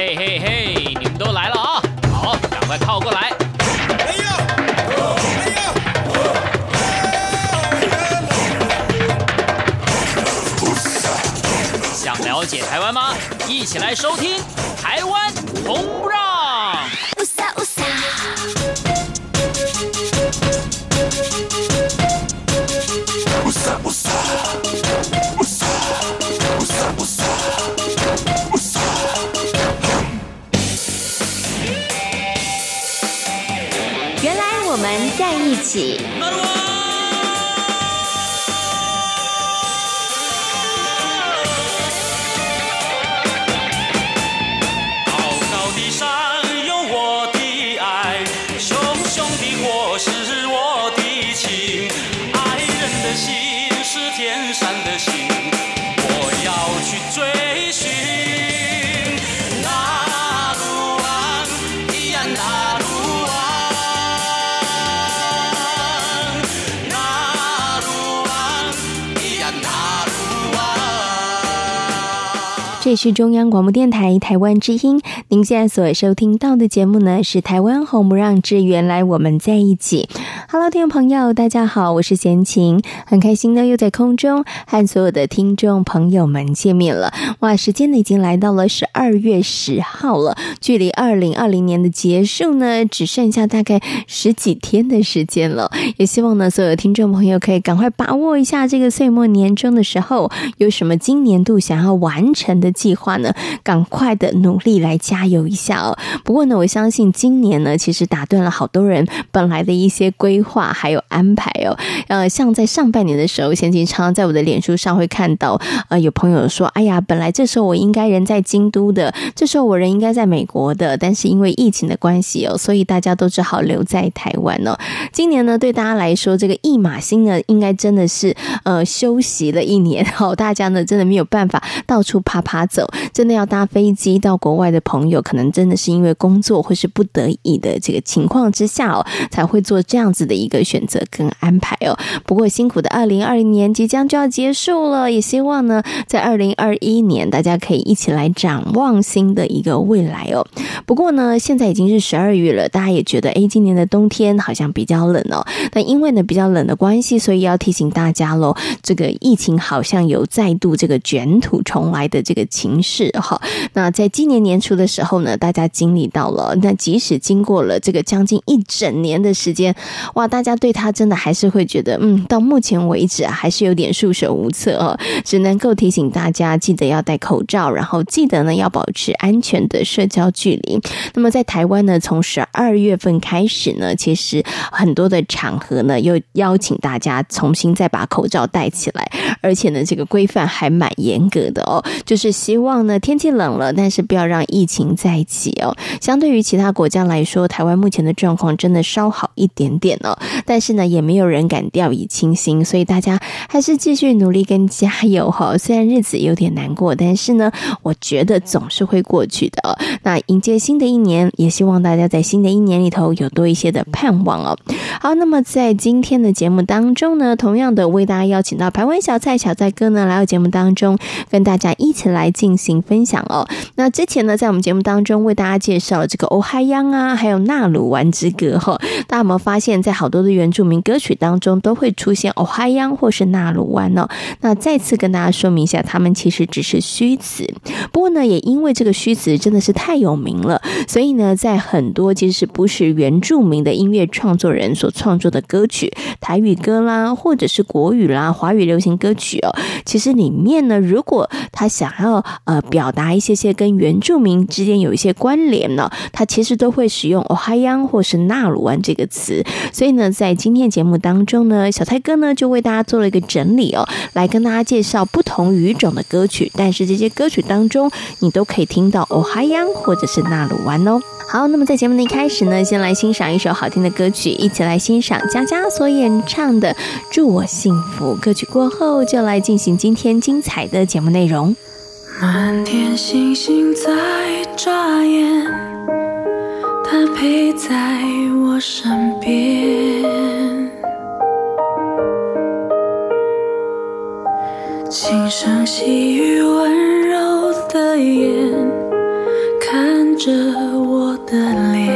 嘿嘿嘿，你们都来了啊！好，赶快靠过来。哎呀！哎呀！想了解台湾吗？一起来收听《这是中央广播电台台湾之音。您现在所收听到的节目呢，是《台湾红不让之原来我们在一起》。Hello，听众朋友，大家好，我是贤琴，很开心呢，又在空中和所有的听众朋友们见面了。哇，时间呢已经来到了十二月十号了，距离二零二零年的结束呢，只剩下大概十几天的时间了。也希望呢，所有听众朋友可以赶快把握一下这个岁末年终的时候，有什么今年度想要完成的计划呢？赶快的努力来加油一下哦。不过呢，我相信今年呢，其实打断了好多人本来的一些规。规划还有安排哦，呃，像在上半年的时候，先经常在我的脸书上会看到，呃，有朋友说，哎呀，本来这时候我应该人在京都的，这时候我人应该在美国的，但是因为疫情的关系哦，所以大家都只好留在台湾哦。今年呢，对大家来说，这个一马星呢，应该真的是呃休息了一年哦，大家呢真的没有办法到处爬爬走，真的要搭飞机到国外的朋友，可能真的是因为工作或是不得已的这个情况之下哦，才会做这样子的一个选择跟安排哦。不过辛苦的二零二零年即将就要结束了，也希望呢，在二零二一年大家可以一起来展望新的一个未来哦。不过呢，现在已经是十二月了，大家也觉得诶，今年的冬天好像比较冷哦。但因为呢比较冷的关系，所以要提醒大家喽，这个疫情好像有再度这个卷土重来的这个情势哈。那在今年年初的时候呢，大家经历到了，那即使经过了这个将近一整年的时间。大家对他真的还是会觉得，嗯，到目前为止啊，还是有点束手无策哦。只能够提醒大家，记得要戴口罩，然后记得呢要保持安全的社交距离。那么在台湾呢，从十二月份开始呢，其实很多的场合呢又邀请大家重新再把口罩戴起来，而且呢这个规范还蛮严格的哦，就是希望呢天气冷了，但是不要让疫情再起哦。相对于其他国家来说，台湾目前的状况真的稍好一点点哦。但是呢，也没有人敢掉以轻心，所以大家还是继续努力跟加油哈。虽然日子有点难过，但是呢，我觉得总是会过去的。那迎接新的一年，也希望大家在新的一年里头有多一些的盼望哦。好，那么在今天的节目当中呢，同样的为大家邀请到排湾小菜小菜哥呢来到节目当中，跟大家一起来进行分享哦。那之前呢，在我们节目当中为大家介绍了这个欧嗨央啊，还有纳鲁湾之歌哈。大家有没有发现，在好多的原住民歌曲当中都会出现哦嗨央或是纳鲁湾哦。那再次跟大家说明一下，他们其实只是虚词。不过呢，也因为这个虚词真的是太有名了，所以呢，在很多其实不是原住民的音乐创作人所创作的歌曲，台语歌啦，或者是国语啦、华语流行歌曲哦，其实里面呢，如果他想要呃表达一些些跟原住民之间有一些关联呢，他其实都会使用哦嗨央或是纳鲁湾这个词。所以呢，在今天的节目当中呢，小蔡哥呢就为大家做了一个整理哦，来跟大家介绍不同语种的歌曲，但是这些歌曲当中，你都可以听到哦嗨央或者是纳鲁湾哦。好，那么在节目的一开始呢，先来欣赏一首好听的歌曲，一起来欣赏佳佳所演唱的《祝我幸福》。歌曲过后，就来进行今天精彩的节目内容。满天星星在眨眼，他陪在我身边，轻声细语温柔的眼看。着我的脸，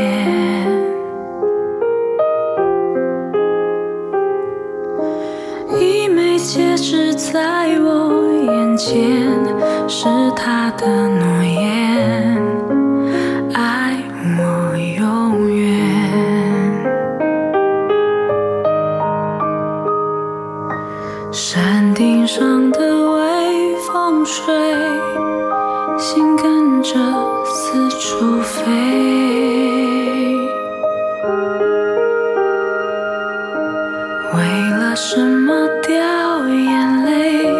一枚戒指在我眼前，是他的诺言，吹。心跟着四处飞，为了什么掉眼泪？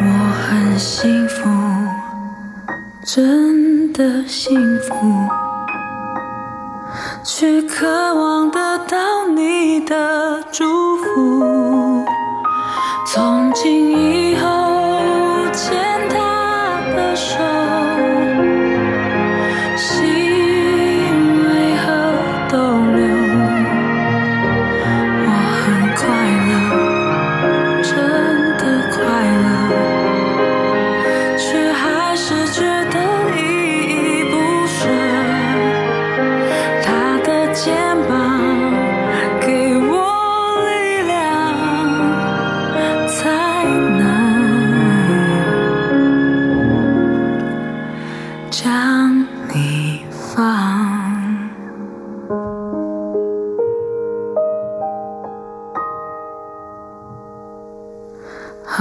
我很幸福真的幸福。却渴望得到你的祝福。从今以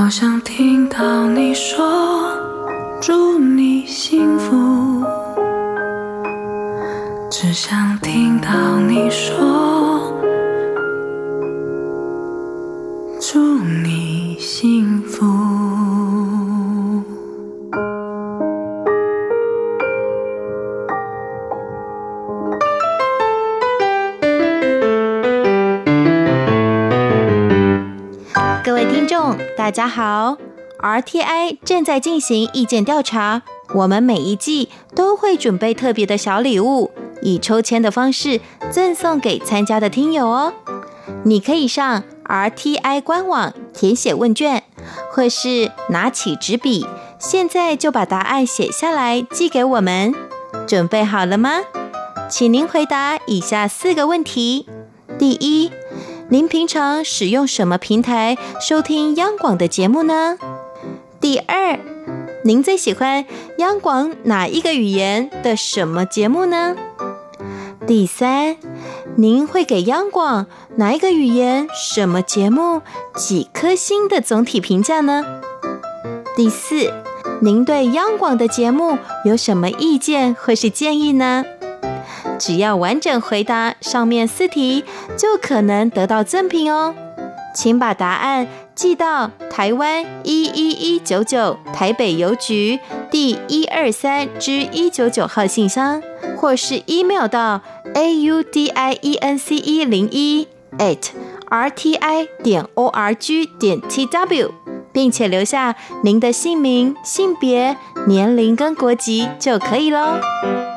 好想听到你说祝你幸福，只想好，RTI 正在进行意见调查。我们每一季都会准备特别的小礼物，以抽签的方式赠送给参加的听友哦。你可以上 RTI 官网填写问卷，或是拿起纸笔，现在就把答案写下来寄给我们。准备好了吗？请您回答以下四个问题：第一。您平常使用什么平台收听央广的节目呢？第二，您最喜欢央广哪一个语言的什么节目呢？第三，您会给央广哪一个语言什么节目几颗星的总体评价呢？第四，您对央广的节目有什么意见或是建议呢？只要完整回答上面四题，就可能得到赠品哦。请把答案寄到台湾一一一九九台北邮局第一二三之一九九号信箱，或是 email 到 a u d i e n c e 零一 at r t i 点 o r g 点 t w，并且留下您的姓名、性别、年龄跟国籍就可以喽。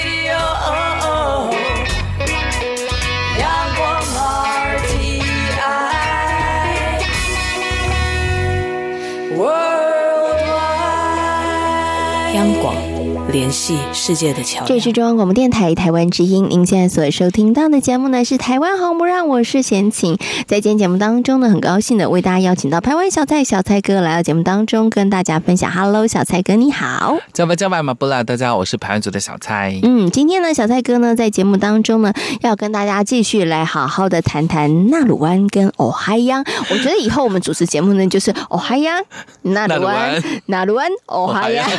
央广。联系世界的桥梁。这是中央广播电台台湾之音，您现在所收听到的节目呢是《台湾红不让》，我是贤琴。在今天节目当中呢，很高兴的为大家邀请到台湾小蔡小蔡哥来到节目当中，跟大家分享。Hello，小蔡哥你好。加巴加巴马布拉，大家好，我是排湾组的小蔡。嗯，今天呢，小蔡哥呢在节目当中呢，要跟大家继续来好好的谈谈纳鲁湾跟欧嗨央。我觉得以后我们主持节目呢，就是欧嗨央、纳鲁湾、纳鲁湾、欧嗨央。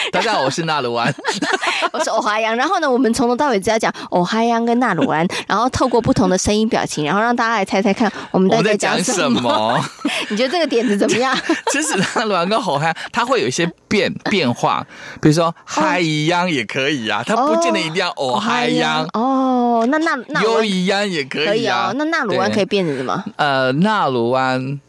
大家好，我是纳鲁安，我是欧哈央。然后呢，我们从头到尾只要讲欧哈央跟纳鲁安，然后透过不同的声音表情，然后让大家来猜猜看我们在讲什么。你觉得这个点子怎么样？其实纳鲁安跟欧嗨央，它会有一些变变化，比如说嗨央也可以啊，它不见得一定要欧嗨央哦。那那那优一央也可以啊。可以哦，那纳鲁安可以变成什么？呃，纳鲁湾。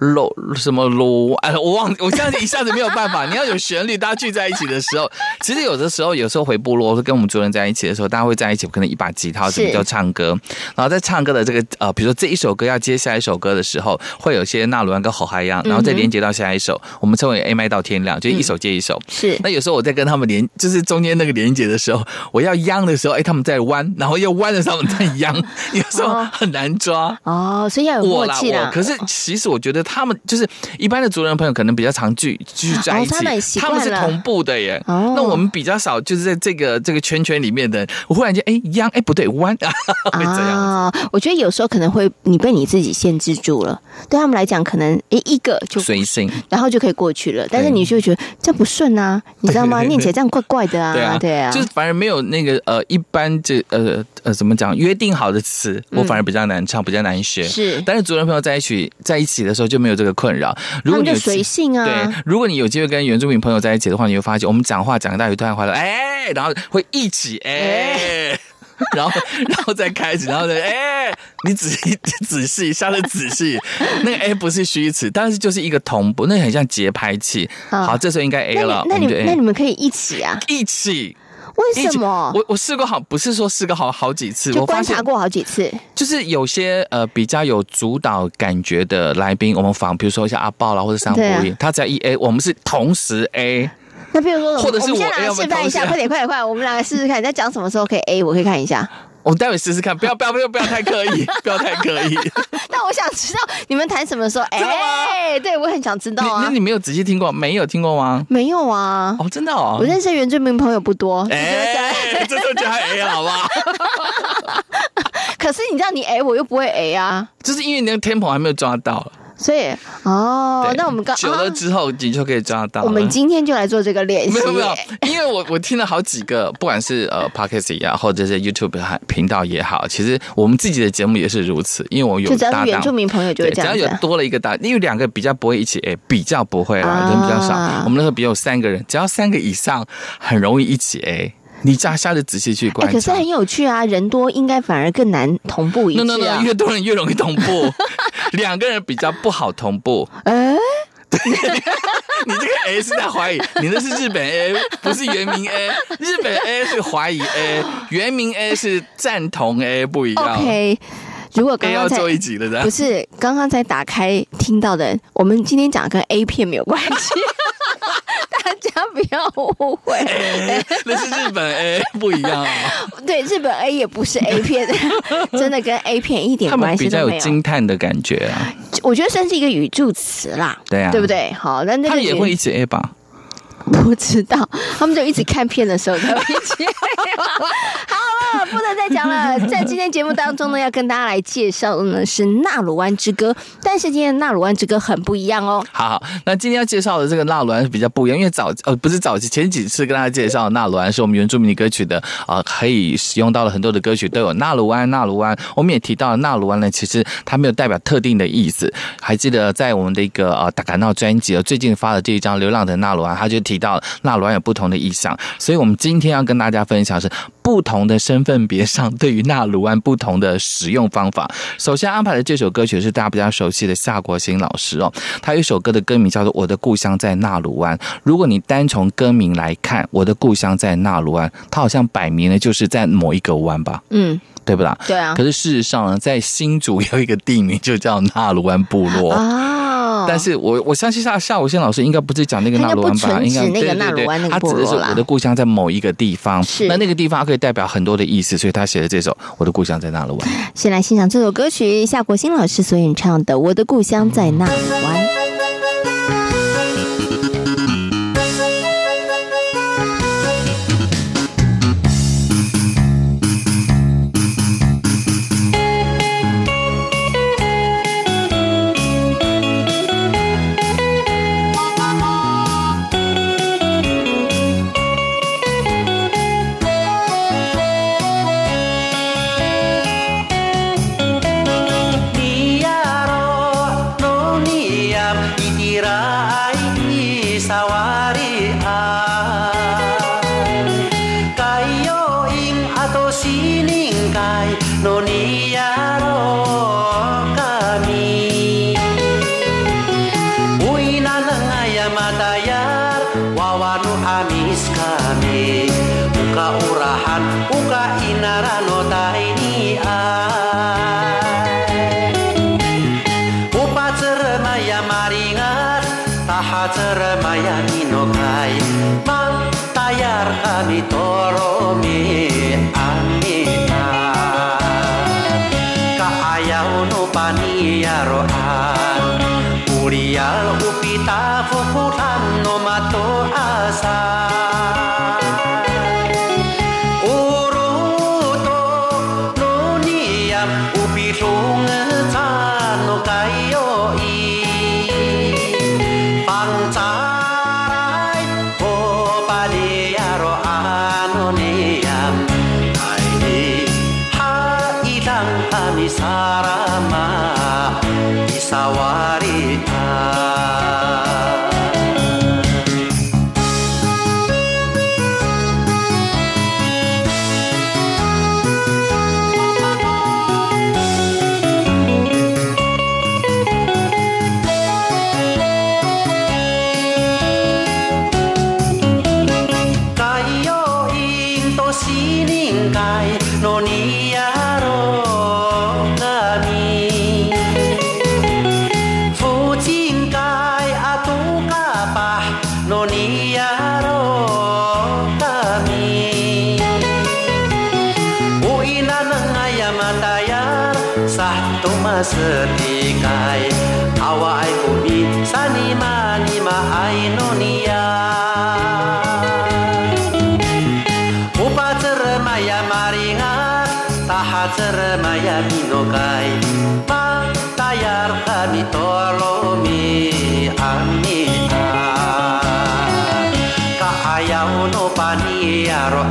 罗什么罗？哎，我忘，我这样一下子没有办法。你要有旋律，大家聚在一起的时候，其实有的时候，有时候回部落是跟我们族人在一起的时候，大家会在一起，可能一把吉他，什么叫唱歌？然后在唱歌的这个呃，比如说这一首歌要接下一首歌的时候，会有些纳鲁湾跟吼嗨一样，然后再连接到下一首，我们称为 A 麦到天亮，就一首接一首。是。那有时候我在跟他们连，就是中间那个连接的时候，我要央的时候，哎，他们在弯，然后又弯的时候他们在央，有时候很难抓。哦，所以要有默契啦。可是其实我觉得他们就是。一般的族人朋友可能比较常聚聚在一起，哦、他们是同步的耶。哦、那我们比较少，就是在这个这个圈圈里面的。我忽然间哎，央哎不对弯啊，会这样。哦、我觉得有时候可能会你被你自己限制住了，对他们来讲可能哎一个就随性，然后就可以过去了。但是你就会觉得这样不顺啊，你知道吗？念起来这样怪怪的啊，对啊，对啊，就是反而没有那个呃一般这呃呃怎么讲约定好的词，我反而比较难唱，比较难学。是，但是族人朋友在一起在一起的时候就没有这个困扰。如果你随性啊，对，如果你有机会跟原住民朋友在一起的话，你会发现我们讲话讲到一段话了，哎，然后会一起哎，然后 然后再开始，然后再，哎，你仔细仔细一下，的仔细，那个哎不是虚词，但是就是一个同步，那个很像节拍器。好，这时候应该 A 了。那你那你们可以一起啊，一起。为什么？我我试过好，不是说试过好好几次，我观察过好几次。就是有些呃比较有主导感觉的来宾，我们访，比如说像阿豹啦，或者桑布伊，他只要一 A，我们是同时 A。那比如说，或者是我，我们先来示范一下，快点快点快，我们两个试试看，你在讲什么时候可以 A，我可以看一下。我们待会试试看，不要不要不要不要太刻意，不要太刻意。那我想知道你们谈什么时候？哎，对，我很想知道啊。那你没有仔细听过？没有听过吗？没有啊。哦，真的哦。我认识原住民朋友不多。哎，这就叫 A 好不好？可是你知道，你 A 我又不会 A 啊。就是因为你那个 tempo 还没有抓到。所以哦，那我们刚久了之后，你就可以抓到。我们今天就来做这个练习。没有没有，因为我我听了好几个，不管是呃 Podcast 也好，或者是 YouTube 频道也好，其实我们自己的节目也是如此。因为我有搭档，就只要原住民朋友就会这样，只要有多了一个搭，因为两个比较不会一起，哎，比较不会啊，人比较少。我们那时候比有三个人，只要三个以上，很容易一起哎。你加下的仔细去观察，可是很有趣啊！人多应该反而更难同步一致啊。no, no, no, 越多人越容易同步，两个人比较不好同步。哎，对，你这个 A 是在怀疑，你那是日本 A，不是原名 A。日本 A 是怀疑 A，原名 A 是赞同 A，不一样。OK，如果刚刚要做一集的，不是刚刚才打开听到的，我们今天讲跟 A 片没有关系。大家不要误会，那是日本 A 不一样。对，日本 A 也不是 A 片，真的跟 A 片一点关系都没有。比较有惊叹的感觉啊，我觉得算是一个语助词啦，对啊，对不对？好，那那个也会一起 A 吧？不知道，他们就一直看片的时候才会接。好了，不能再讲了。在今天节目当中呢，要跟大家来介绍的呢是《纳鲁湾之歌》，但是今天《纳鲁湾之歌》很不一样哦。好，好，那今天要介绍的这个《纳鲁湾》是比较不一样，因为早呃不是早期前几次跟大家介绍《纳鲁湾》是我们原住民的歌曲的啊、呃，可以使用到了很多的歌曲都有《纳鲁湾》，纳鲁湾。我们也提到了《纳鲁湾》呢，其实它没有代表特定的意思。还记得在我们的一个呃打感闹专辑最近发的这一张《流浪的纳鲁湾》，他就提到纳鲁湾有不同的意象，所以我们今天要跟大家分享是不同的身份别上对于纳鲁湾不同的使用方法。首先安排的这首歌曲是大家比较熟悉的夏国兴老师哦，他有一首歌的歌名叫做《我的故乡在纳鲁湾》。如果你单从歌名来看，《我的故乡在纳鲁湾》，它好像摆明了就是在某一个湾吧？嗯。对不啦？对啊。可是事实上呢，在新竹有一个地名就叫纳鲁湾部落啊。但是我我相信夏夏武宪老师应该不是讲那个纳鲁湾吧？应该那个纳鲁湾。他指的是我的故乡在某一个地方。是。那那个地方可以代表很多的意思，所以他写的这首《我的故乡在纳鲁湾》。先来欣赏这首歌曲，夏国新老师所演唱的《我的故乡在纳鲁湾》。Tak Tahat seremaya minokai Ma tayar kami tolomi Amina Ka ayau no paniaro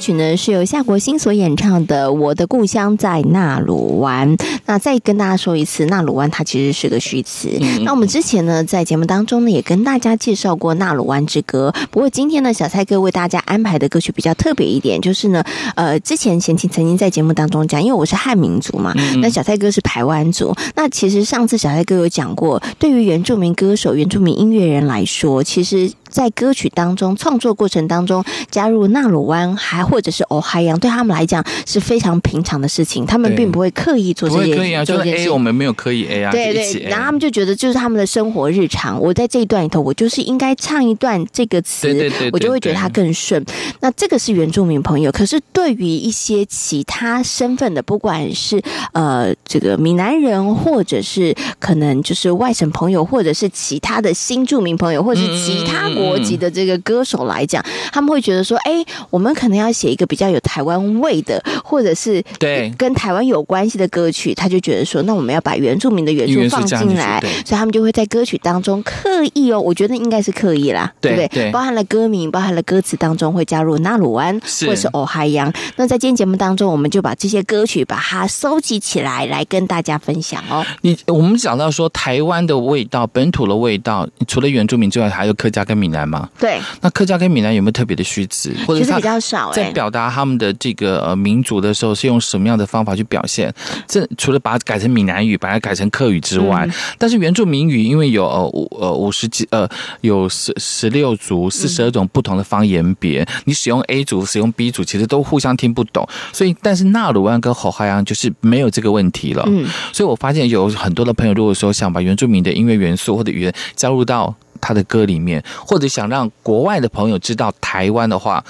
曲呢，是由夏国新所演唱的《我的故乡在纳鲁湾》。那再跟大家说一次，纳鲁湾它其实是个虚词。嗯、那我们之前呢，在节目当中呢，也跟大家介绍过《纳鲁湾之歌》。不过今天呢，小蔡哥为大家安排的歌曲比较特别一点，就是呢，呃，之前贤琴曾经在节目当中讲，因为我是汉民族嘛，嗯、那小蔡哥是排湾族。那其实上次小蔡哥有讲过，对于原住民歌手、原住民音乐人来说，其实。在歌曲当中创作过程当中加入纳鲁湾，还或者是哦海洋，对他们来讲是非常平常的事情，他们并不会刻意做这些。可以啊，就是 A，我们没有刻意 A 啊。对对，然后他们就觉得就是他们的生活日常。我在这一段里头，我就是应该唱一段这个词，对对对，我就会觉得它更顺。那这个是原住民朋友，可是对于一些其他身份的，不管是呃这个闽南人，或者是可能就是外省朋友，或者是其他的新住民朋友，或者是其他。国籍的这个歌手来讲，他们会觉得说：“哎，我们可能要写一个比较有台湾味的，或者是对跟台湾有关系的歌曲。”他就觉得说：“那我们要把原住民的元素放进来。”所以他们就会在歌曲当中刻意哦，我觉得应该是刻意啦，对不对？对，包含了歌名，包含了歌词当中会加入纳鲁湾或者是欧海洋。那在今天节目当中，我们就把这些歌曲把它收集起来，来跟大家分享哦。你我们讲到说台湾的味道，本土的味道，除了原住民之外，还有客家跟闽。南吗？对，那客家跟闽南有没有特别的虚词，或者是比较少在表达他们的这个呃民族的时候，是用什么样的方法去表现？这除了把它改成闽南语，把它改成客语之外，嗯、但是原住民语因为有呃五呃五十几呃有十十六族四十二种不同的方言别，嗯、你使用 A 组使用 B 组，其实都互相听不懂。所以，但是纳鲁湾跟后海洋就是没有这个问题了。嗯，所以我发现有很多的朋友，如果说想把原住民的音乐元素或者语言加入到他的歌里面，或者想让国外的朋友知道台湾的话。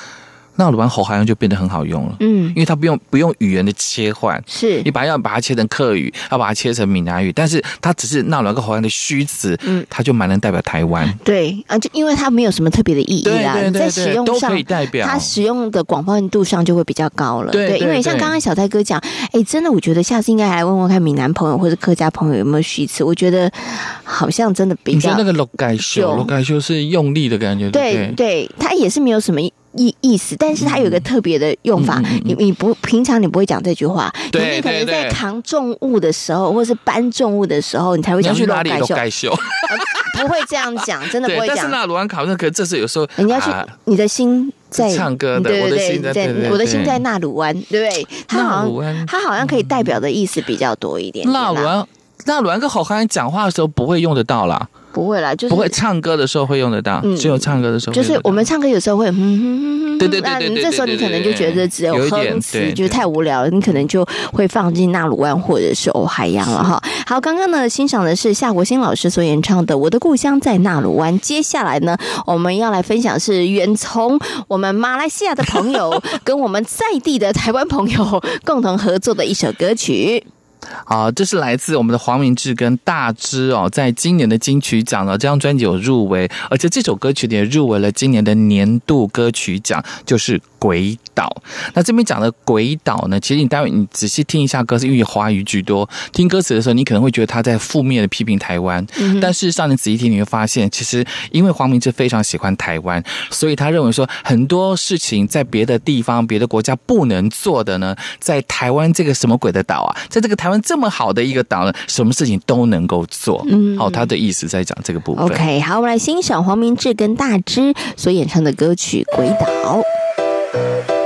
纳鲁湾后好像就变得很好用了，嗯，因为它不用不用语言的切换，是。你把要把它切成客语，要把它切成闽南语，但是它只是纳鲁湾跟后海洋的虚词，嗯，它就蛮能代表台湾，对啊，就因为它没有什么特别的意义啦，在使用上它使用的广泛度上就会比较高了，对，因为像刚刚小蔡哥讲，哎，真的，我觉得下次应该来问问看闽南朋友或者客家朋友有没有虚词，我觉得好像真的比较，你说那个落盖秀，落盖秀是用力的感觉，对对，它也是没有什么。意意思，但是它有一个特别的用法，嗯、你你不平常你不会讲这句话，对你可能在扛重物的时候，或是搬重物的时候，你才会讲去哪里都盖秀，不会这样讲，真的不会讲。但是纳鲁安卡那个，这是有时候人家去，你的心在唱歌的，对对对，我的心在我的心在纳鲁湾，对不对？它好像他好像可以代表的意思比较多一点。纳鲁湾，纳鲁湾跟好汉讲话的时候不会用得到啦。不会啦，就是不会唱歌的时候会用得到，只有唱歌的时候。就是我们唱歌有时候会，嗯哼哼哼，对对对对，那这时候你可能就觉得只有哼词，就是太无聊了，你可能就会放进纳鲁湾或者是欧海洋了哈。好，刚刚呢欣赏的是夏国新老师所演唱的《我的故乡在纳鲁湾》，接下来呢我们要来分享是远从我们马来西亚的朋友跟我们在地的台湾朋友共同合作的一首歌曲。好，这是来自我们的黄明志跟大芝哦，在今年的金曲奖呢，这张专辑有入围，而且这首歌曲也入围了今年的年度歌曲奖，就是。鬼岛，那这边讲的鬼岛呢？其实你待会你仔细听一下歌词，因为华语居多，听歌词的时候，你可能会觉得他在负面的批评台湾。嗯、但事实上，你仔细听，你会发现，其实因为黄明志非常喜欢台湾，所以他认为说很多事情在别的地方、别的国家不能做的呢，在台湾这个什么鬼的岛啊，在这个台湾这么好的一个岛呢，什么事情都能够做。嗯，好，他的意思在讲这个部分。OK，好，我们来欣赏黄明志跟大芝所演唱的歌曲《鬼岛》。Thank you.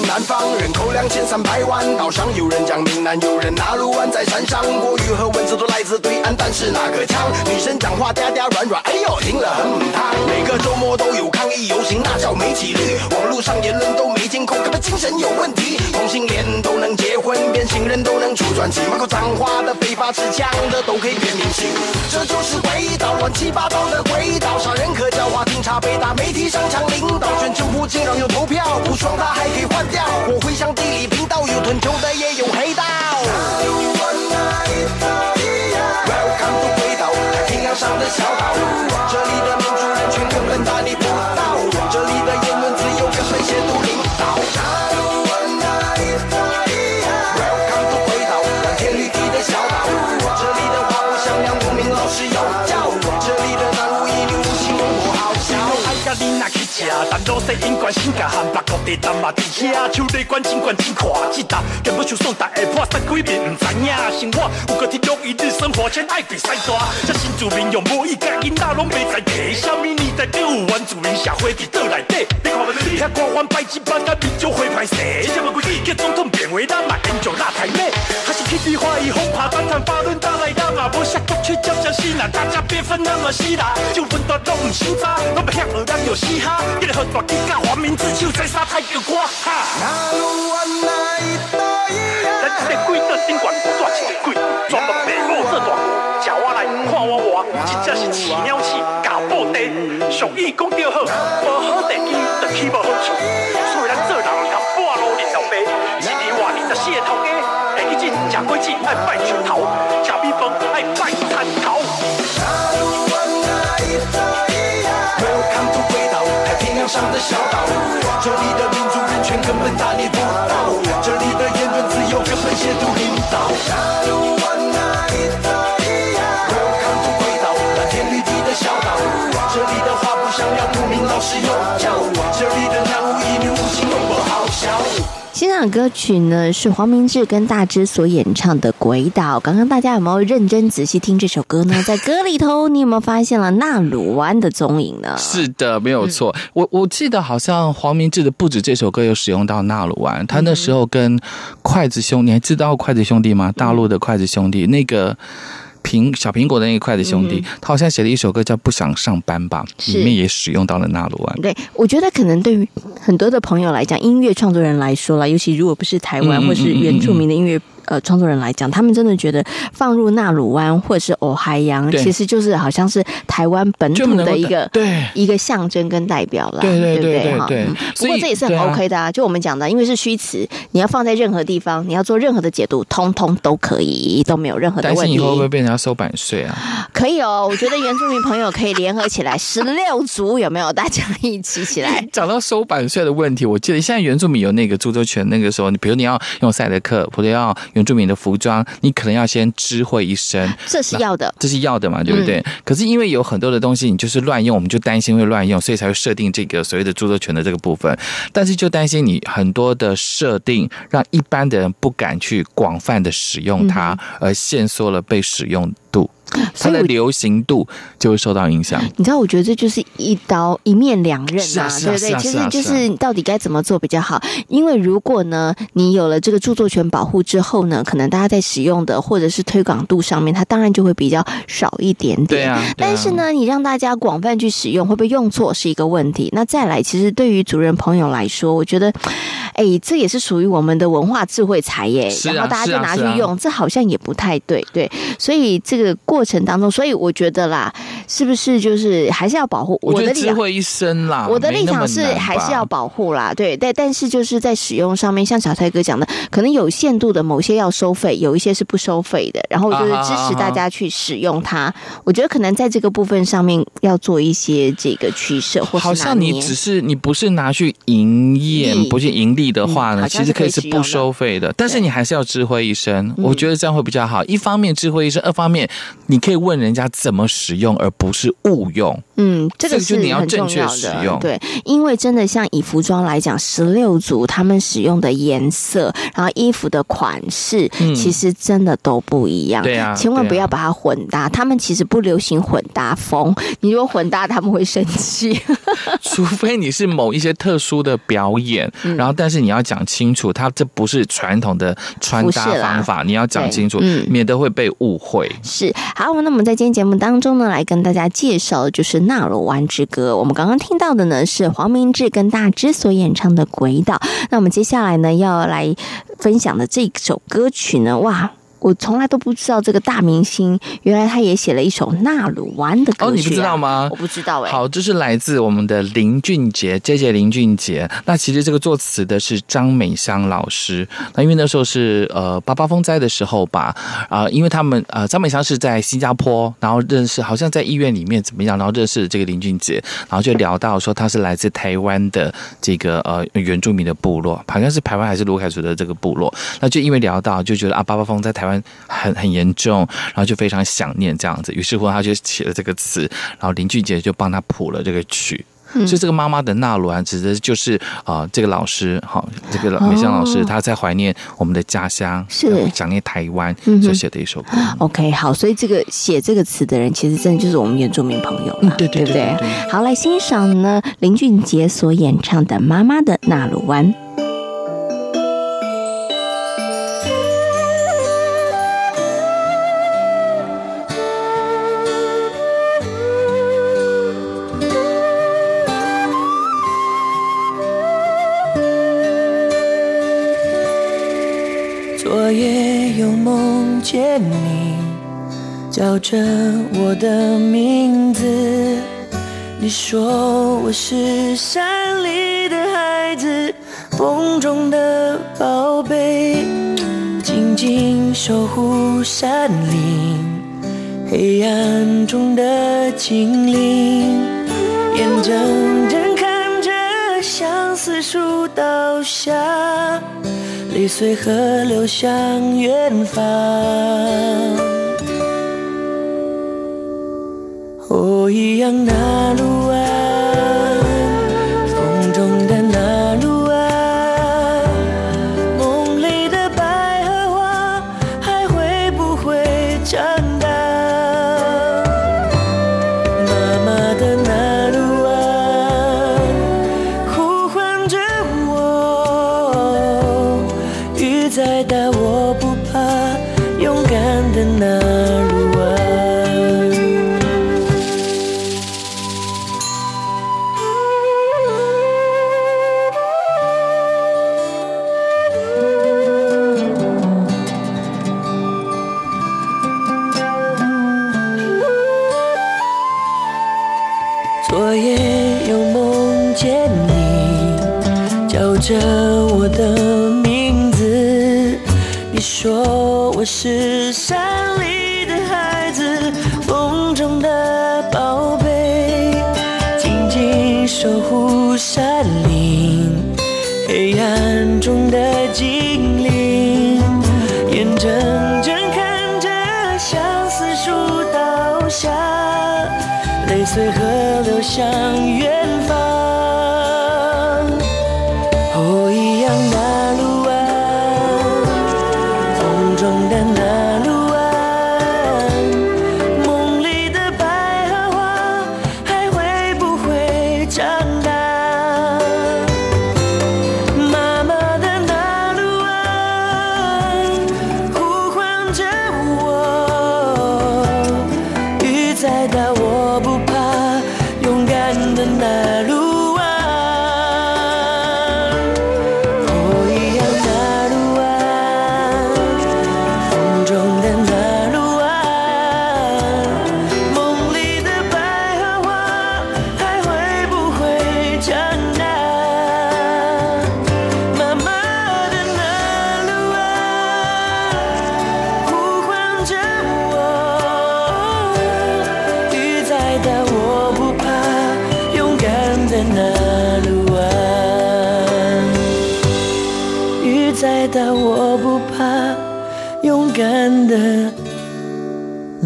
I'm 方人口两千三百万。岛上有人讲闽南，有人拿鲁湾在山上，国语和文字都来自对岸，但是那个腔，女生讲话嗲嗲软软，哎呦，听了很母汤。每个周末都有抗议游行，那叫没纪律。网络上言论都没监控，根本精神有问题。同性恋都能结婚，变性人都能出专辑，满口脏话的、非法持枪的都可以变明星。这就是轨道，乱七八糟的轨道，杀人和教化警察被打，媒体上抢领导，选政府竟然有投票，不爽他还可以换掉。我会向地理频道，有臀球的也有黑道。Welcome to 轨道，太平洋上的小岛，这里的民主人权根本大逆不道，但老细因关性格和别国地单嘛伫遐，手里管真管真看，即搭根本就送大下破三几面毋知影。生活有个体育一日生活圈爱比赛大，这新住民用无意甲囡仔拢袂在地，什么年代就有原住民社会伫倒内底。你看你遐官员拜一班甲民主会歹势，这么规矩叫总统变为咱嘛研究拉台妹，还是去对话以后怕反弹法轮大来当嘛，无下国去叫叫西啦，大家别分那么细啦，就分段拢唔清查，拢别遐学人有嘻哈。给你喝大吉甲黄明志手在沙滩叫我哈。咱这个贵的宾馆赚钱贵，专门卖五色大鱼，叫我来看我我，真正是饲鸟鼠假布袋，俗语讲得好，无好地基就起无好厝，所以咱做人通半路认老爸，一年活二十四个头家，下去钱吃果子爱拜树头，上的小岛，这里的民族人权根本大逆不到，这里的言论自由根本亵渎领导。歌曲呢是黄明志跟大支所演唱的《鬼岛》。刚刚大家有没有认真仔细听这首歌呢？在歌里头，你有没有发现了纳鲁湾的踪影呢？是的，没有错。我我记得好像黄明志的不止这首歌有使用到纳鲁湾，他那时候跟筷子兄弟，你还知道筷子兄弟吗？大陆的筷子兄弟那个。苹小苹果的那一块的兄弟，嗯、他好像写了一首歌叫《不想上班》吧，里面也使用到了纳鲁湾。对，我觉得可能对于很多的朋友来讲，音乐创作人来说啦，尤其如果不是台湾或是原住民的音乐。呃，创作人来讲，他们真的觉得放入纳鲁湾或者是哦海洋，其实就是好像是台湾本土的一个对一个象征跟代表了，对对对对对。不过这也是很 OK 的啊，就我们讲的，因为是虚词，你要放在任何地方，你要做任何的解读，通通都可以，都没有任何的问题。以后会不会被人家收版税啊？可以哦，我觉得原住民朋友可以联合起来，十六族有没有？大家一起起来。讲到收版税的问题，我记得现在原住民有那个著作权，那个时候，你比如你要用赛德克，或者要。原住民的服装，你可能要先知会一声，这是要的，这是要的嘛，对不对？嗯、可是因为有很多的东西，你就是乱用，我们就担心会乱用，所以才会设定这个所谓的著作权的这个部分。但是就担心你很多的设定，让一般的人不敢去广泛的使用它，而限缩了被使用度。它的流行度就会受到影响。你知道，我觉得这就是一刀一面两刃呐、啊，对不对？其实就是到底该怎么做比较好？因为如果呢，你有了这个著作权保护之后呢，可能大家在使用的或者是推广度上面，它当然就会比较少一点点。对啊。但是呢，你让大家广泛去使用，会不会用错是一个问题。那再来，其实对于主人朋友来说，我觉得，哎，这也是属于我们的文化智慧财耶。然后大家就拿去用，这好像也不太对，对。所以这个过。过程当中，所以我觉得啦，是不是就是还是要保护？我的智慧一生啦，我的立场是还是要保护啦，对，但但是就是在使用上面，像小蔡哥讲的，可能有限度的某些要收费，有一些是不收费的，然后就是支持大家去使用它。我觉得可能在这个部分上面要做一些这个取舍，或是好像你只是你不是拿去营业，不是盈利的话呢，嗯、其实可以是不收费的，但是你还是要智慧一生，我觉得这样会比较好。一方面智慧一生，二方面。你可以问人家怎么使用，而不是误用。嗯，这个是你要很重要正确使用。对，因为真的像以服装来讲，十六组他们使用的颜色，然后衣服的款式，嗯、其实真的都不一样。对啊，千万不要把它混搭。他们其实不流行混搭风，你如果混搭，他们会生气。除非你是某一些特殊的表演，嗯、然后但是你要讲清楚，它这不是传统的穿搭方法，你要讲清楚，嗯、免得会被误会。是好，那我们在今天节目当中呢，来跟大家介绍的就是。纳罗湾之歌，我们刚刚听到的呢是黄明志跟大芝所演唱的《鬼岛》。那我们接下来呢要来分享的这首歌曲呢，哇！我从来都不知道这个大明星，原来他也写了一首纳鲁湾的歌曲、啊。哦，你不知道吗？我不知道哎、欸。好，这是来自我们的林俊杰，JJ 林俊杰。那其实这个作词的是张美香老师。那因为那时候是呃八八风灾的时候吧，啊、呃，因为他们呃张美香是在新加坡，然后认识，好像在医院里面怎么样，然后认识这个林俊杰，然后就聊到说他是来自台湾的这个呃原住民的部落，好像是台湾还是卢凯族的这个部落。那就因为聊到，就觉得啊八八风在台湾。很很严重，然后就非常想念这样子，于是乎他就写了这个词，然后林俊杰就帮他谱了这个曲。嗯、所以这个妈妈的纳鲁湾，指的就是啊、呃，这个老师哈，这个美香老师，他在怀念我们的家乡，是想念台湾所写的一首歌。嗯、OK，好，所以这个写这个词的人，其实真的就是我们原住民朋友了，对对对，对不对？好，来欣赏呢林俊杰所演唱的《妈妈的纳鲁湾》。见你叫着我的名字，你说我是山里的孩子，风中的宝贝，静静守护山林，黑暗中的精灵，眼睁睁看着相思树倒下。泪随河流向远方，哦，一样的路啊，再大我不怕，勇敢的那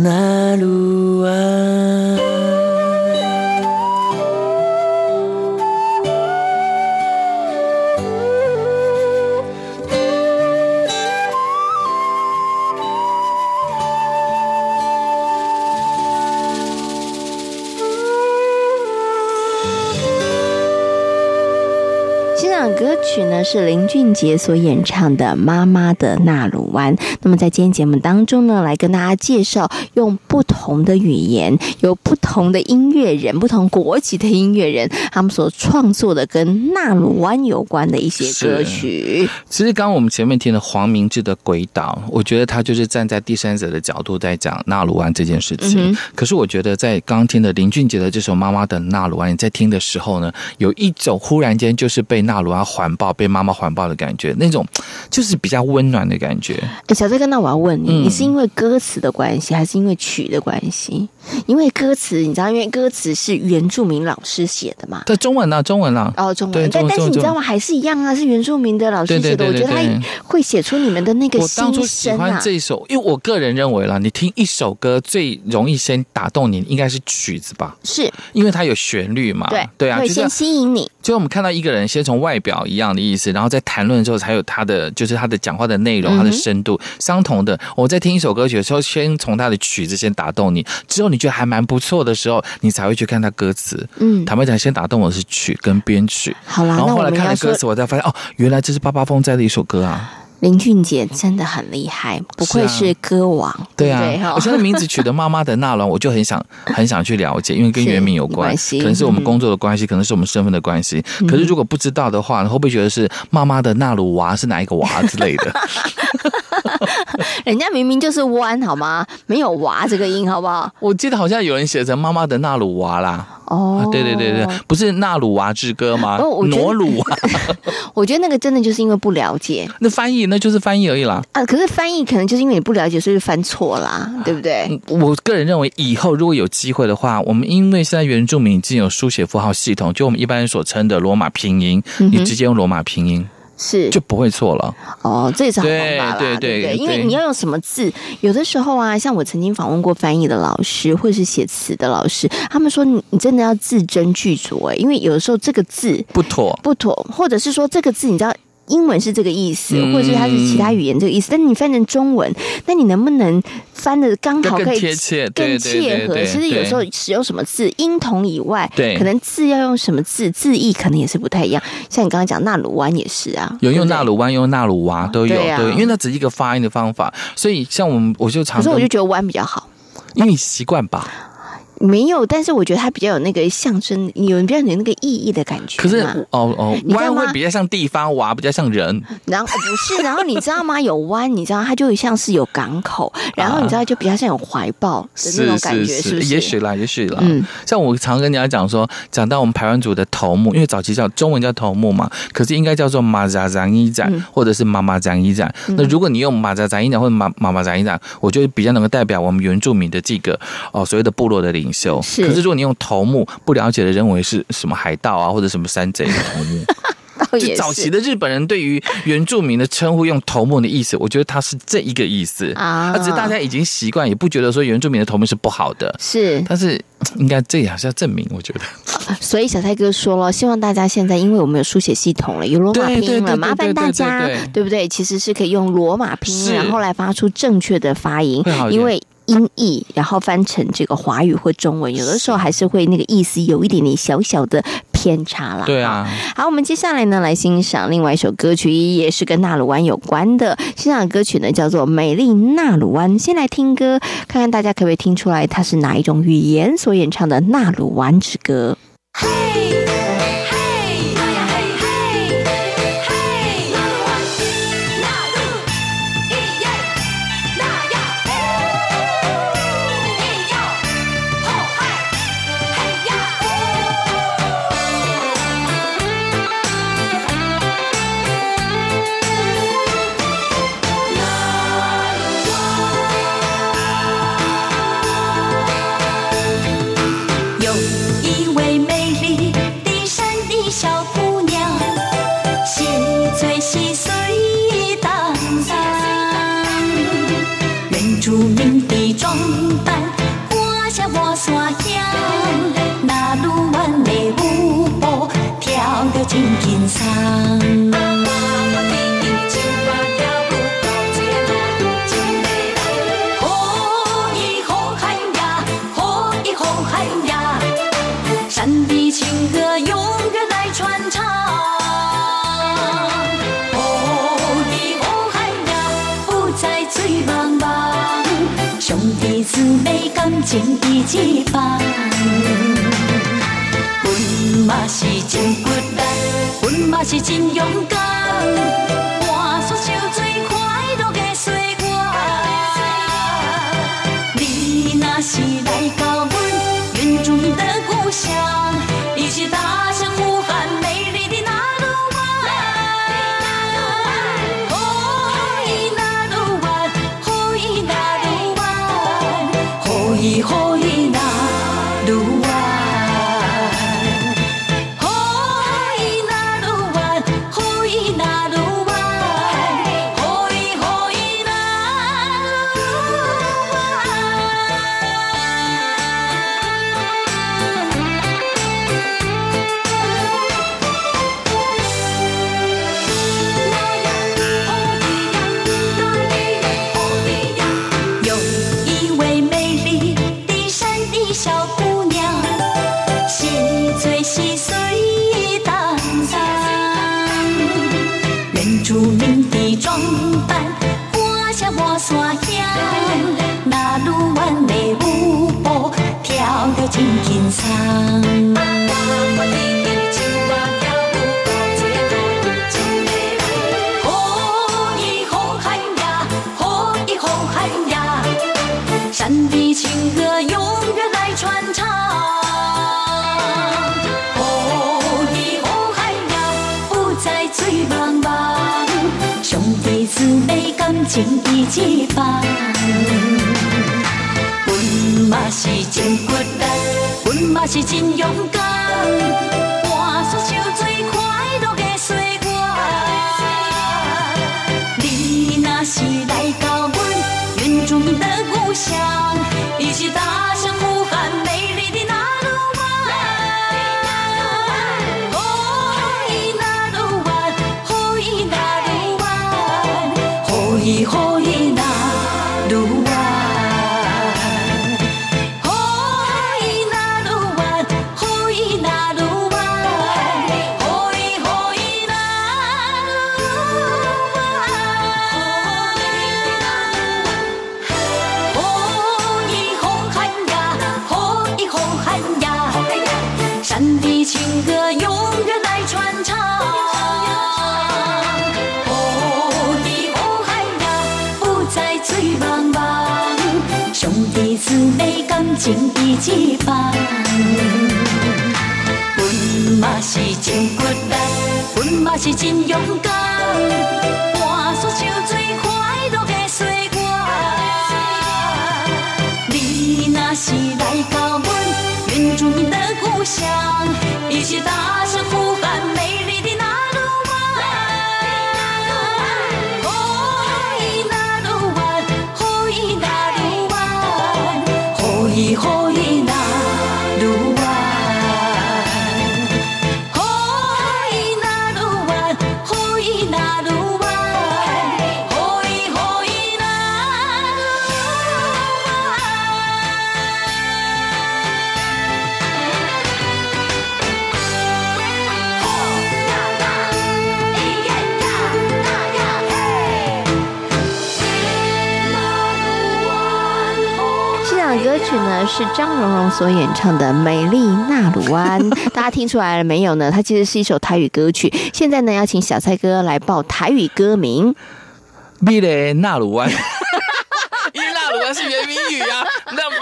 纳是林俊杰所演唱的《妈妈的纳鲁湾》。那么在今天节目当中呢，来跟大家介绍用不同的语言、有不同的音乐人、不同国籍的音乐人，他们所创作的跟纳鲁湾有关的一些歌曲。其实刚刚我们前面听的黄明志的《鬼岛》，我觉得他就是站在第三者的角度在讲纳鲁湾这件事情。嗯、可是我觉得在刚刚听的林俊杰的这首《妈妈的纳鲁湾》，你在听的时候呢，有一种忽然间就是被纳鲁湾环抱、被妈妈环抱的感觉，那种就是比较温暖的感觉。哎，小志哥，那我要问你，你是因为歌词的关系，还是因为曲的关系？因为歌词，你知道，因为歌词是原住民老师写的嘛？对，中文啊，中文啊。哦，中文。但但是你知道吗？还是一样啊，是原住民的老师写的。我觉得他会写出你们的那个心声啊。我当初喜欢这首，因为我个人认为啦，你听一首歌最容易先打动你，应该是曲子吧？是，因为它有旋律嘛。对对啊，会先吸引你。就我们看到一个人，先从外表一样的意思，然后在谈论之后，才有他的就是他的讲话的内容，他的深度相同的。我在听一首歌曲的时候，先从他的曲子先打动你，之后你觉得还蛮不错的时候，你才会去看他歌词。嗯，坦白讲，先打动我的是曲跟编曲。好啦，然后后来看了歌词，我才发现哦，原来这是八八风在的一首歌啊。林俊杰真的很厉害，不愧是歌王。啊对啊，对我现在名字取的“妈妈的纳兰”，我就很想 很想去了解，因为跟原名有关系，可能是我们工作的关系，可能是我们身份的关系。嗯、可是如果不知道的话，会不会觉得是“妈妈的纳鲁娃”是哪一个娃之类的？人家明明就是弯，好吗？没有娃这个音，好不好？我记得好像有人写成“妈妈的纳鲁娃”啦。哦、啊，对对对对，不是纳鲁娃之歌吗？哦，挪鲁啊。我觉得那个真的就是因为不了解。那翻译那就是翻译而已啦。啊，可是翻译可能就是因为你不了解，所以翻错啦，对不对？我个人认为，以后如果有机会的话，我们因为现在原住民已经有书写符号系统，就我们一般人所称的罗马拼音，嗯、你直接用罗马拼音。是。就不会错了。哦，这也是好方法啦，对对对，对，因为你要用什么字，有的时候啊，像我曾经访问过翻译的老师或者是写词的老师，他们说你你真的要字斟句酌哎，因为有的时候这个字不妥。不妥，或者是说这个字你知道。英文是这个意思，或者是它是其他语言这个意思，嗯、但是你翻成中文，那你能不能翻的刚好可以更贴切、更切合？其实有时候使用什么字，音同以外，对，可能字要用什么字，字义可能也是不太一样。像你刚刚讲纳鲁湾也是啊，有用纳鲁湾，用纳鲁娃都有，对，啊、对，因为那只是一个发音的方法，所以像我们我就常，可是我就觉得湾比较好，因为你习惯吧。没有，但是我觉得它比较有那个象征，有比较有那个意义的感觉。可是哦哦，弯会比较像地方，娃比较像人。然后不是，然后你知道吗？有弯，你知道它就像是有港口，然后你知道就比较像有怀抱的那种感觉，是，是，是，是不是？也许啦，也许啦。嗯，像我常跟人家讲说，讲到我们排湾族的头目，因为早期叫中文叫头目嘛，可是应该叫做马扎扎伊展，或者是妈妈扎伊展。那如果你用马扎扎伊展或者妈妈妈扎伊展，我觉得比较能够代表我们原住民的这个哦所谓的部落的领可是。如果你用头目，不了解的认为是什么海盗啊，或者什么山贼的头目，就早期的日本人对于原住民的称呼用头目的意思，我觉得他是这一个意思啊。只是大家已经习惯，也不觉得说原住民的头目是不好的，是。但是应该这也还是要证明，我觉得。所以小蔡哥说了，希望大家现在因为我们有书写系统了，有罗马拼音了，麻烦大家对不对？其实是可以用罗马拼音，然后来发出正确的发音，因为。音译，然后翻成这个华语或中文，有的时候还是会那个意思有一点点小小的偏差啦。对啊，好，我们接下来呢来欣赏另外一首歌曲，也是跟纳鲁湾有关的。欣赏的歌曲呢叫做《美丽纳鲁湾》。先来听歌，看看大家可不可以听出来它是哪一种语言所演唱的《纳鲁湾之歌》。一班。阮嘛是真骨力，阮嘛是真勇敢，换出受最快乐的岁月。你若是来到阮原住民的故乡，一起大一起放。阮嘛是真骨力，阮嘛是真勇敢，妹感情一放。阮嘛是真骨力，阮嘛是真勇敢，换出受最快乐的岁月。你若是来到阮原住民的故乡，一起大声呼喊歌曲呢是张荣荣所演唱的《美丽纳鲁湾》，大家听出来了没有呢？它其实是一首台语歌曲。现在呢，要请小蔡哥来报台语歌名。美丽纳鲁湾，因为那鲁湾是原民语啊，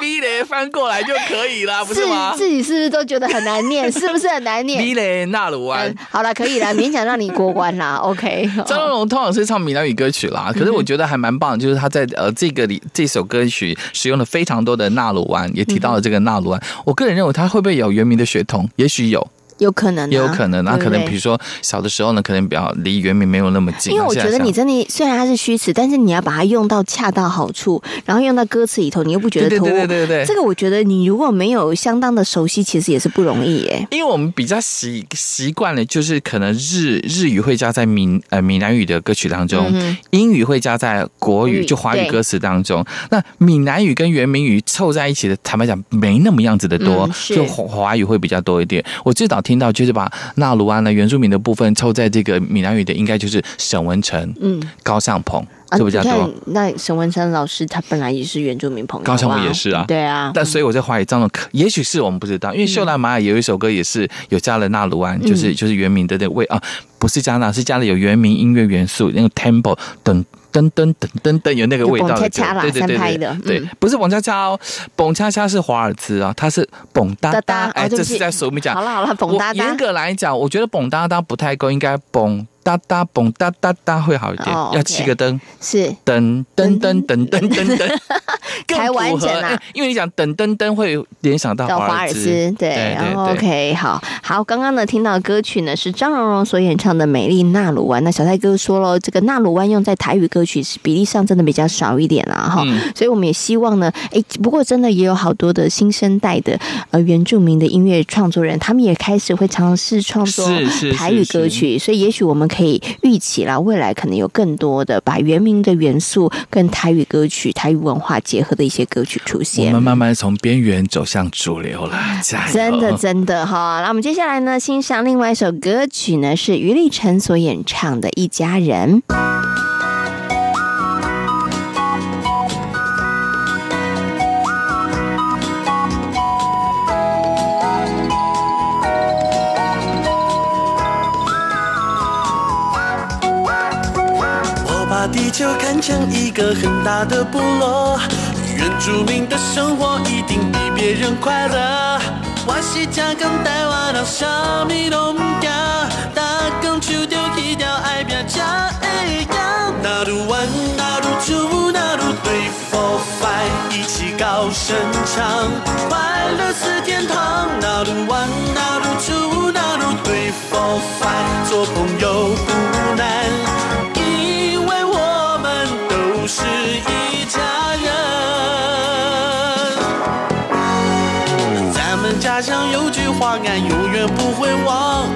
那美丽翻过来就可以了，不是吗？自己是不是都觉得很难念？是不是很难念？避雷，纳鲁湾、嗯，好了，可以了，勉强让你过关啦。OK，张国荣通常是唱闽南语歌曲啦，可是我觉得还蛮棒，就是他在呃这个里这首歌曲使用了非常多的纳鲁湾，也提到了这个纳鲁湾。我个人认为他会不会有原名的血统？也许有。有可能、啊，也有可能那，可能比如说小的时候呢，可能比较离原名没有那么近。因为我觉得你真的虽然它是虚词，但是你要把它用到恰到好处，然后用到歌词里头，你又不觉得突兀。对对对对对，这个我觉得你如果没有相当的熟悉，其实也是不容易耶。因为我们比较习习惯了，就是可能日日语会加在闽呃闽南语的歌曲当中，嗯、英语会加在国语就华语歌词当中。那闽南语跟原名语凑在一起的，坦白讲没那么样子的多，嗯、就华语会比较多一点。我最早听。听到，就是把纳鲁安的原住民的部分凑在这个闽南语的，应该就是沈文成、嗯，高尚鹏。是不是这样多？那沈文成老师他本来也是原住民朋友，高雄也是啊，对啊。但所以我在怀疑张总可，也许是我们不知道，因为秀兰玛雅有一首歌也是有加了纳鲁安，就是就是原名的那位啊，不是加纳，是加了有原名音乐元素，那个 tempo 等。噔噔噔噔噔，有那个味道的，对对对对，对，不是蹦恰恰哦，蹦恰恰是华尔兹啊，它是蹦哒哒，哎，这是在说我们讲，好了好了，蹦哒哒。严格来讲，我觉得蹦哒哒不太够，应该蹦哒哒蹦哒哒哒会好一点，要七个灯，是。噔噔噔噔噔噔噔，才完整啊，因为你讲等噔噔会联想到华尔兹，对，然后 OK，好好，刚刚呢听到歌曲呢是张荣荣所演唱的《美丽纳鲁湾》，那小蔡哥说了，这个纳鲁湾用在台语歌。曲是比例上真的比较少一点啦，哈、嗯，所以我们也希望呢，哎，不过真的也有好多的新生代的呃原住民的音乐创作人，他们也开始会尝试创作台语歌曲，所以也许我们可以预期啦，未来可能有更多的把原名的元素跟台语歌曲、台语文化结合的一些歌曲出现。我们慢慢从边缘走向主流了，加油！真的真的哈，那我们接下来呢，欣赏另外一首歌曲呢，是于立晨所演唱的《一家人》。地球看成一个很大的部落，原住民的生活一定比别人快乐。我是家刚带娃到小米农家，打工就丢弃掉爱别家哎呀。那鲁湾那鲁族那鲁对 Four five，一起高声唱，快乐似天堂。那鲁湾那鲁族那鲁对 Four five，做朋友不话，俺永远不会忘。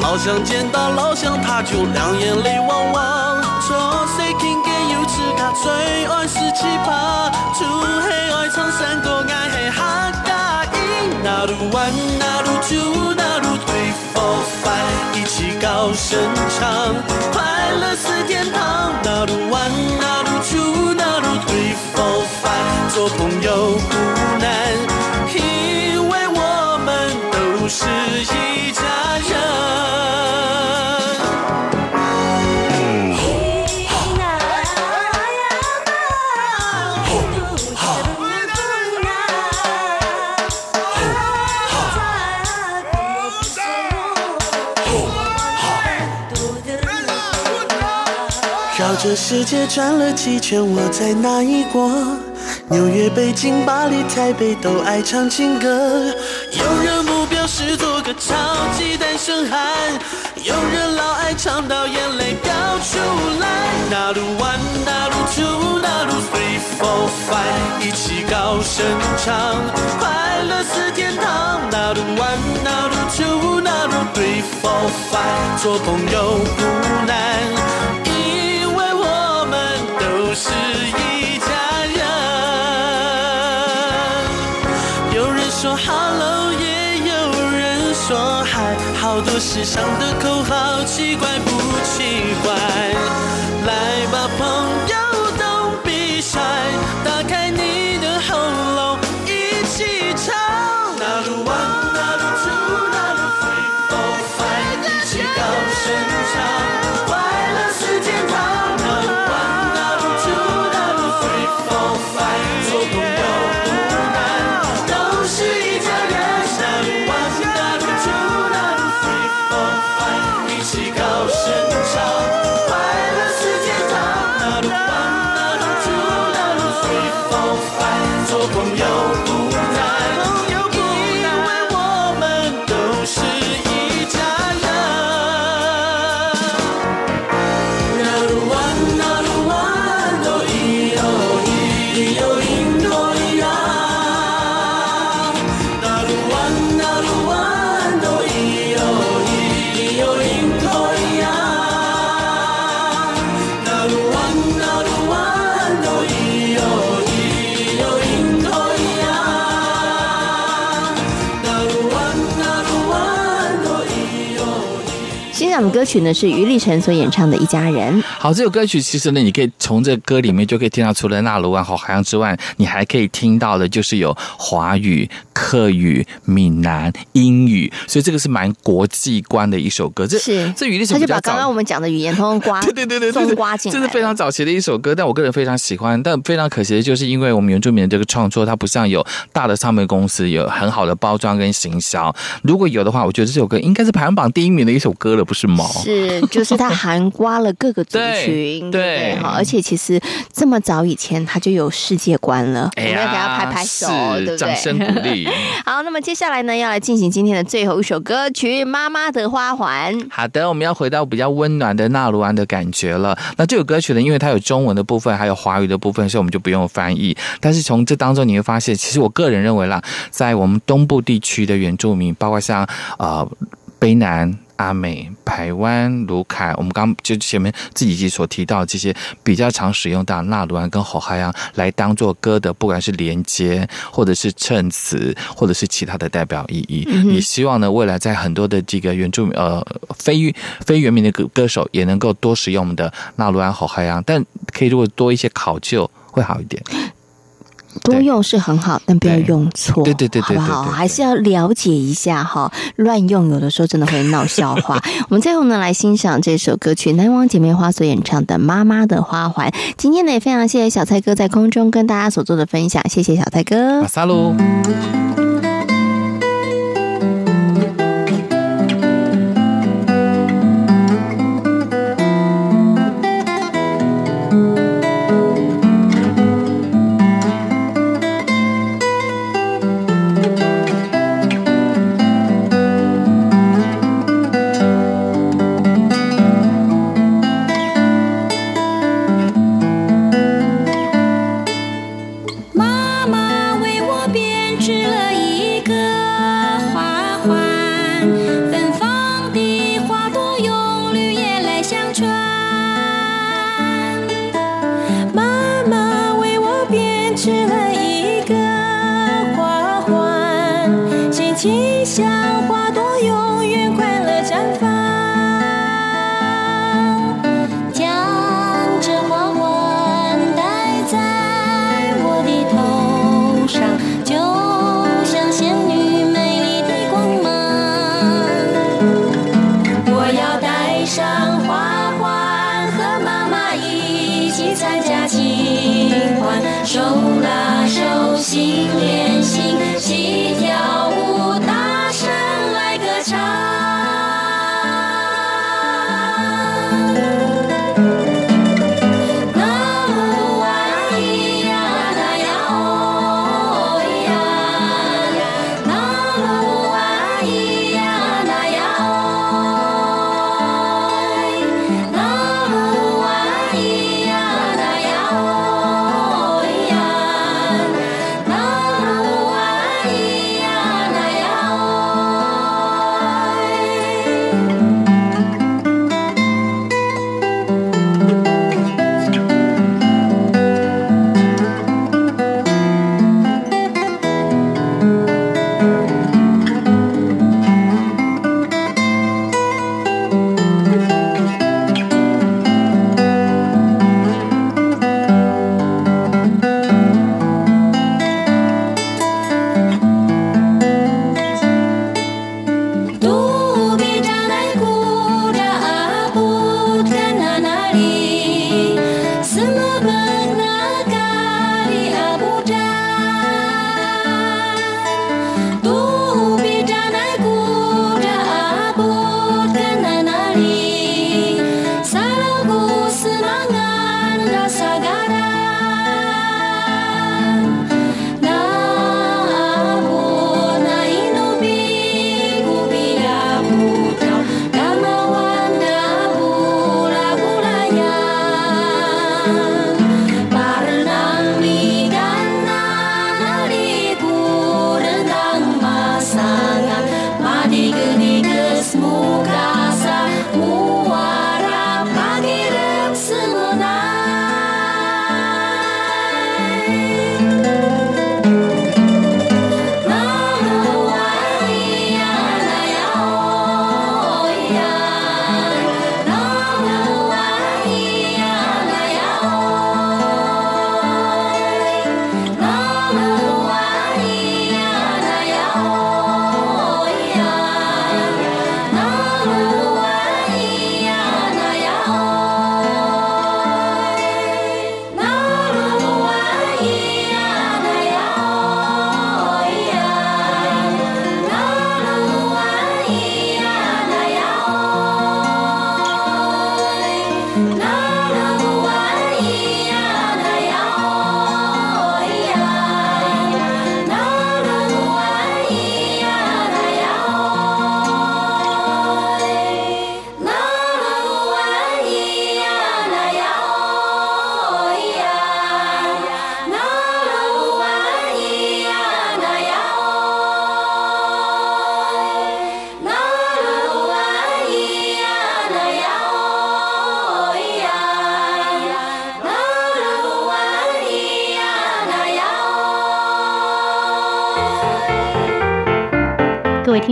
老乡见到老乡，他就两眼泪汪汪。做谁听见有此卡，最爱是奇葩。出黑爱唱山歌，爱黑哈嘎音。那路弯那鲁族那鲁对 for five，一起高声唱，快乐似天堂。那路弯那鲁族那鲁对 for five，做朋友是一家人。绕着世界转了几圈，我在哪一国？纽约、北京、巴黎、台北都爱唱情歌。有人是做个超级单身汉，有人老爱唱到眼泪飙出来。那鲁湾，那鲁族，那路 three four five，一起高声唱，快乐似天堂。那鲁湾，那鲁族，那路 three four five，做朋友不难。因为我们都是说还好多时尚的口号，奇怪不奇怪？来吧，朋友，Don't be shy，歌曲呢是于立晨所演唱的《一家人》。好，这首歌曲其实呢，你可以从这歌里面就可以听到，除了纳鲁湾好海洋之外，你还可以听到的就是有华语、客语、闽南、英语，所以这个是蛮国际观的一首歌。这是这于立晨他就把刚刚我们讲的语言通通刮，对对对对，通刮进来，这是非常早期的一首歌，但我个人非常喜欢。但非常可惜的就是，因为我们原住民的这个创作，它不像有大的唱片公司有很好的包装跟行销。如果有的话，我觉得这首歌应该是排行榜第一名的一首歌了，不是吗？是，就是它涵盖了各个族 群，对，而且其实这么早以前，它就有世界观了。我们要给它拍拍手，对不对？掌声鼓励。好，那么接下来呢，要来进行今天的最后一首歌曲《妈妈的花环》。好的，我们要回到比较温暖的纳鲁安的感觉了。那这首歌曲呢，因为它有中文的部分，还有华语的部分，所以我们就不用翻译。但是从这当中你会发现，其实我个人认为啦，在我们东部地区的原住民，包括像呃卑南。阿美、台湾、鲁凯，我们刚就前面自己所提到这些比较常使用到纳鲁安跟后海洋来当做歌的，不管是连接或者是衬词，或者是其他的代表意义。嗯、也希望呢，未来在很多的这个原住民呃非非原民的歌歌手也能够多使用我们的纳鲁湾后海洋，但可以如果多一些考究会好一点。多用是很好，但不要用错，对对对，对，好不好？还是要了解一下哈，乱用有的时候真的会闹笑话。我们最后呢，来欣赏这首歌曲，南王姐妹花所演唱的《妈妈的花环》。今天呢，也非常谢谢小蔡哥在空中跟大家所做的分享，谢谢小蔡哥。马萨鲁。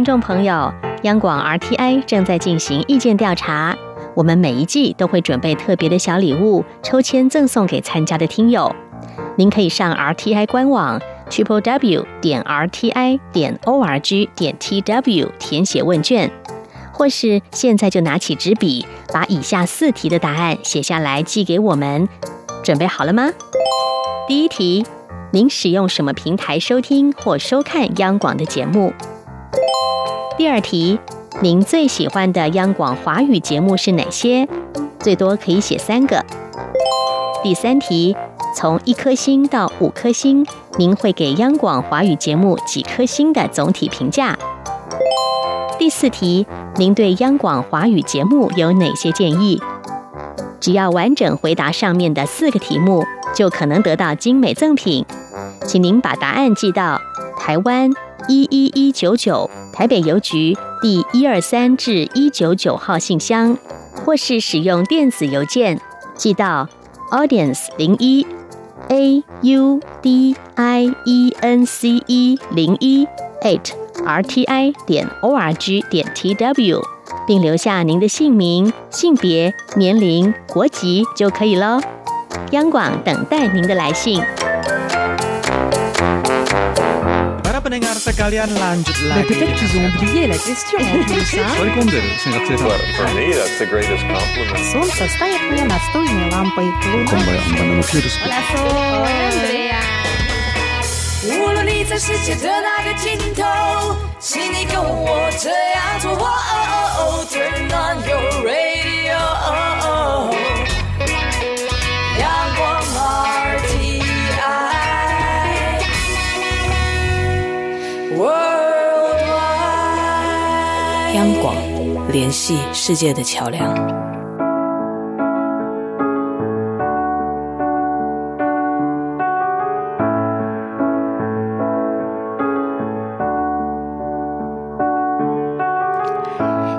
众朋友，央广 RTI 正在进行意见调查，我们每一季都会准备特别的小礼物，抽签赠送给参加的听友。您可以上 RTI 官网 triple w 点 rti 点 org 点 tw 填写问卷，或是现在就拿起纸笔，把以下四题的答案写下来寄给我们。准备好了吗？第一题，您使用什么平台收听或收看央广的节目？第二题，您最喜欢的央广华语节目是哪些？最多可以写三个。第三题，从一颗星到五颗星，您会给央广华语节目几颗星的总体评价？第四题，您对央广华语节目有哪些建议？只要完整回答上面的四个题目，就可能得到精美赠品。请您把答案寄到台湾一一一九九。台北邮局第一二三至一九九号信箱，或是使用电子邮件寄到 audience 零一 a u d i e n c e 零一 at r t i 点 o r g 点 t w，并留下您的姓名、性别、年龄、国籍就可以喽。央广等待您的来信。无论你在世界的哪个尽头，请你跟我这样做。Turn on your radio. 央广，联系世界的桥梁。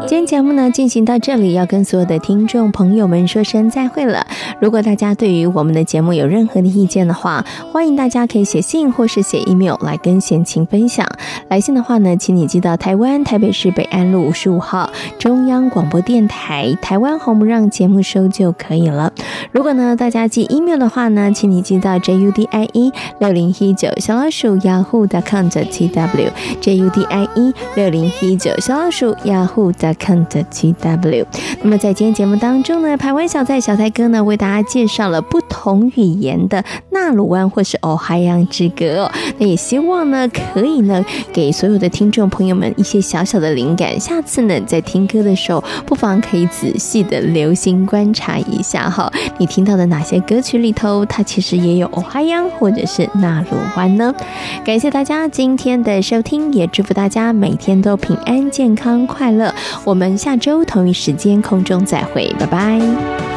今天节目呢进行到这里，要跟所有的听众朋友们说声再会了。如果大家对于我们的节目有任何的意见的话，欢迎大家可以写信或是写 email 来跟贤琴分享。来信的话呢，请你寄到台湾台北市北安路五十五号中央广播电台台湾红不让节目收就可以了。如果呢大家寄 email 的话呢，请你寄到 judie 六零一九小老鼠 yahoo.com 的 tw judie 六零一九小老鼠 yahoo.com 的 T W，那么在今天节目当中呢，排湾小菜小菜哥呢为大家介绍了不同语言的纳鲁湾或是哦海洋之歌，那也希望呢可以呢给所有的听众朋友们一些小小的灵感，下次呢在听歌的时候，不妨可以仔细的留心观察一下哈，你听到的哪些歌曲里头，它其实也有哦海洋或者是纳鲁湾呢？感谢大家今天的收听，也祝福大家每天都平安、健康、快乐。我们。下周同一时间空中再会，拜拜。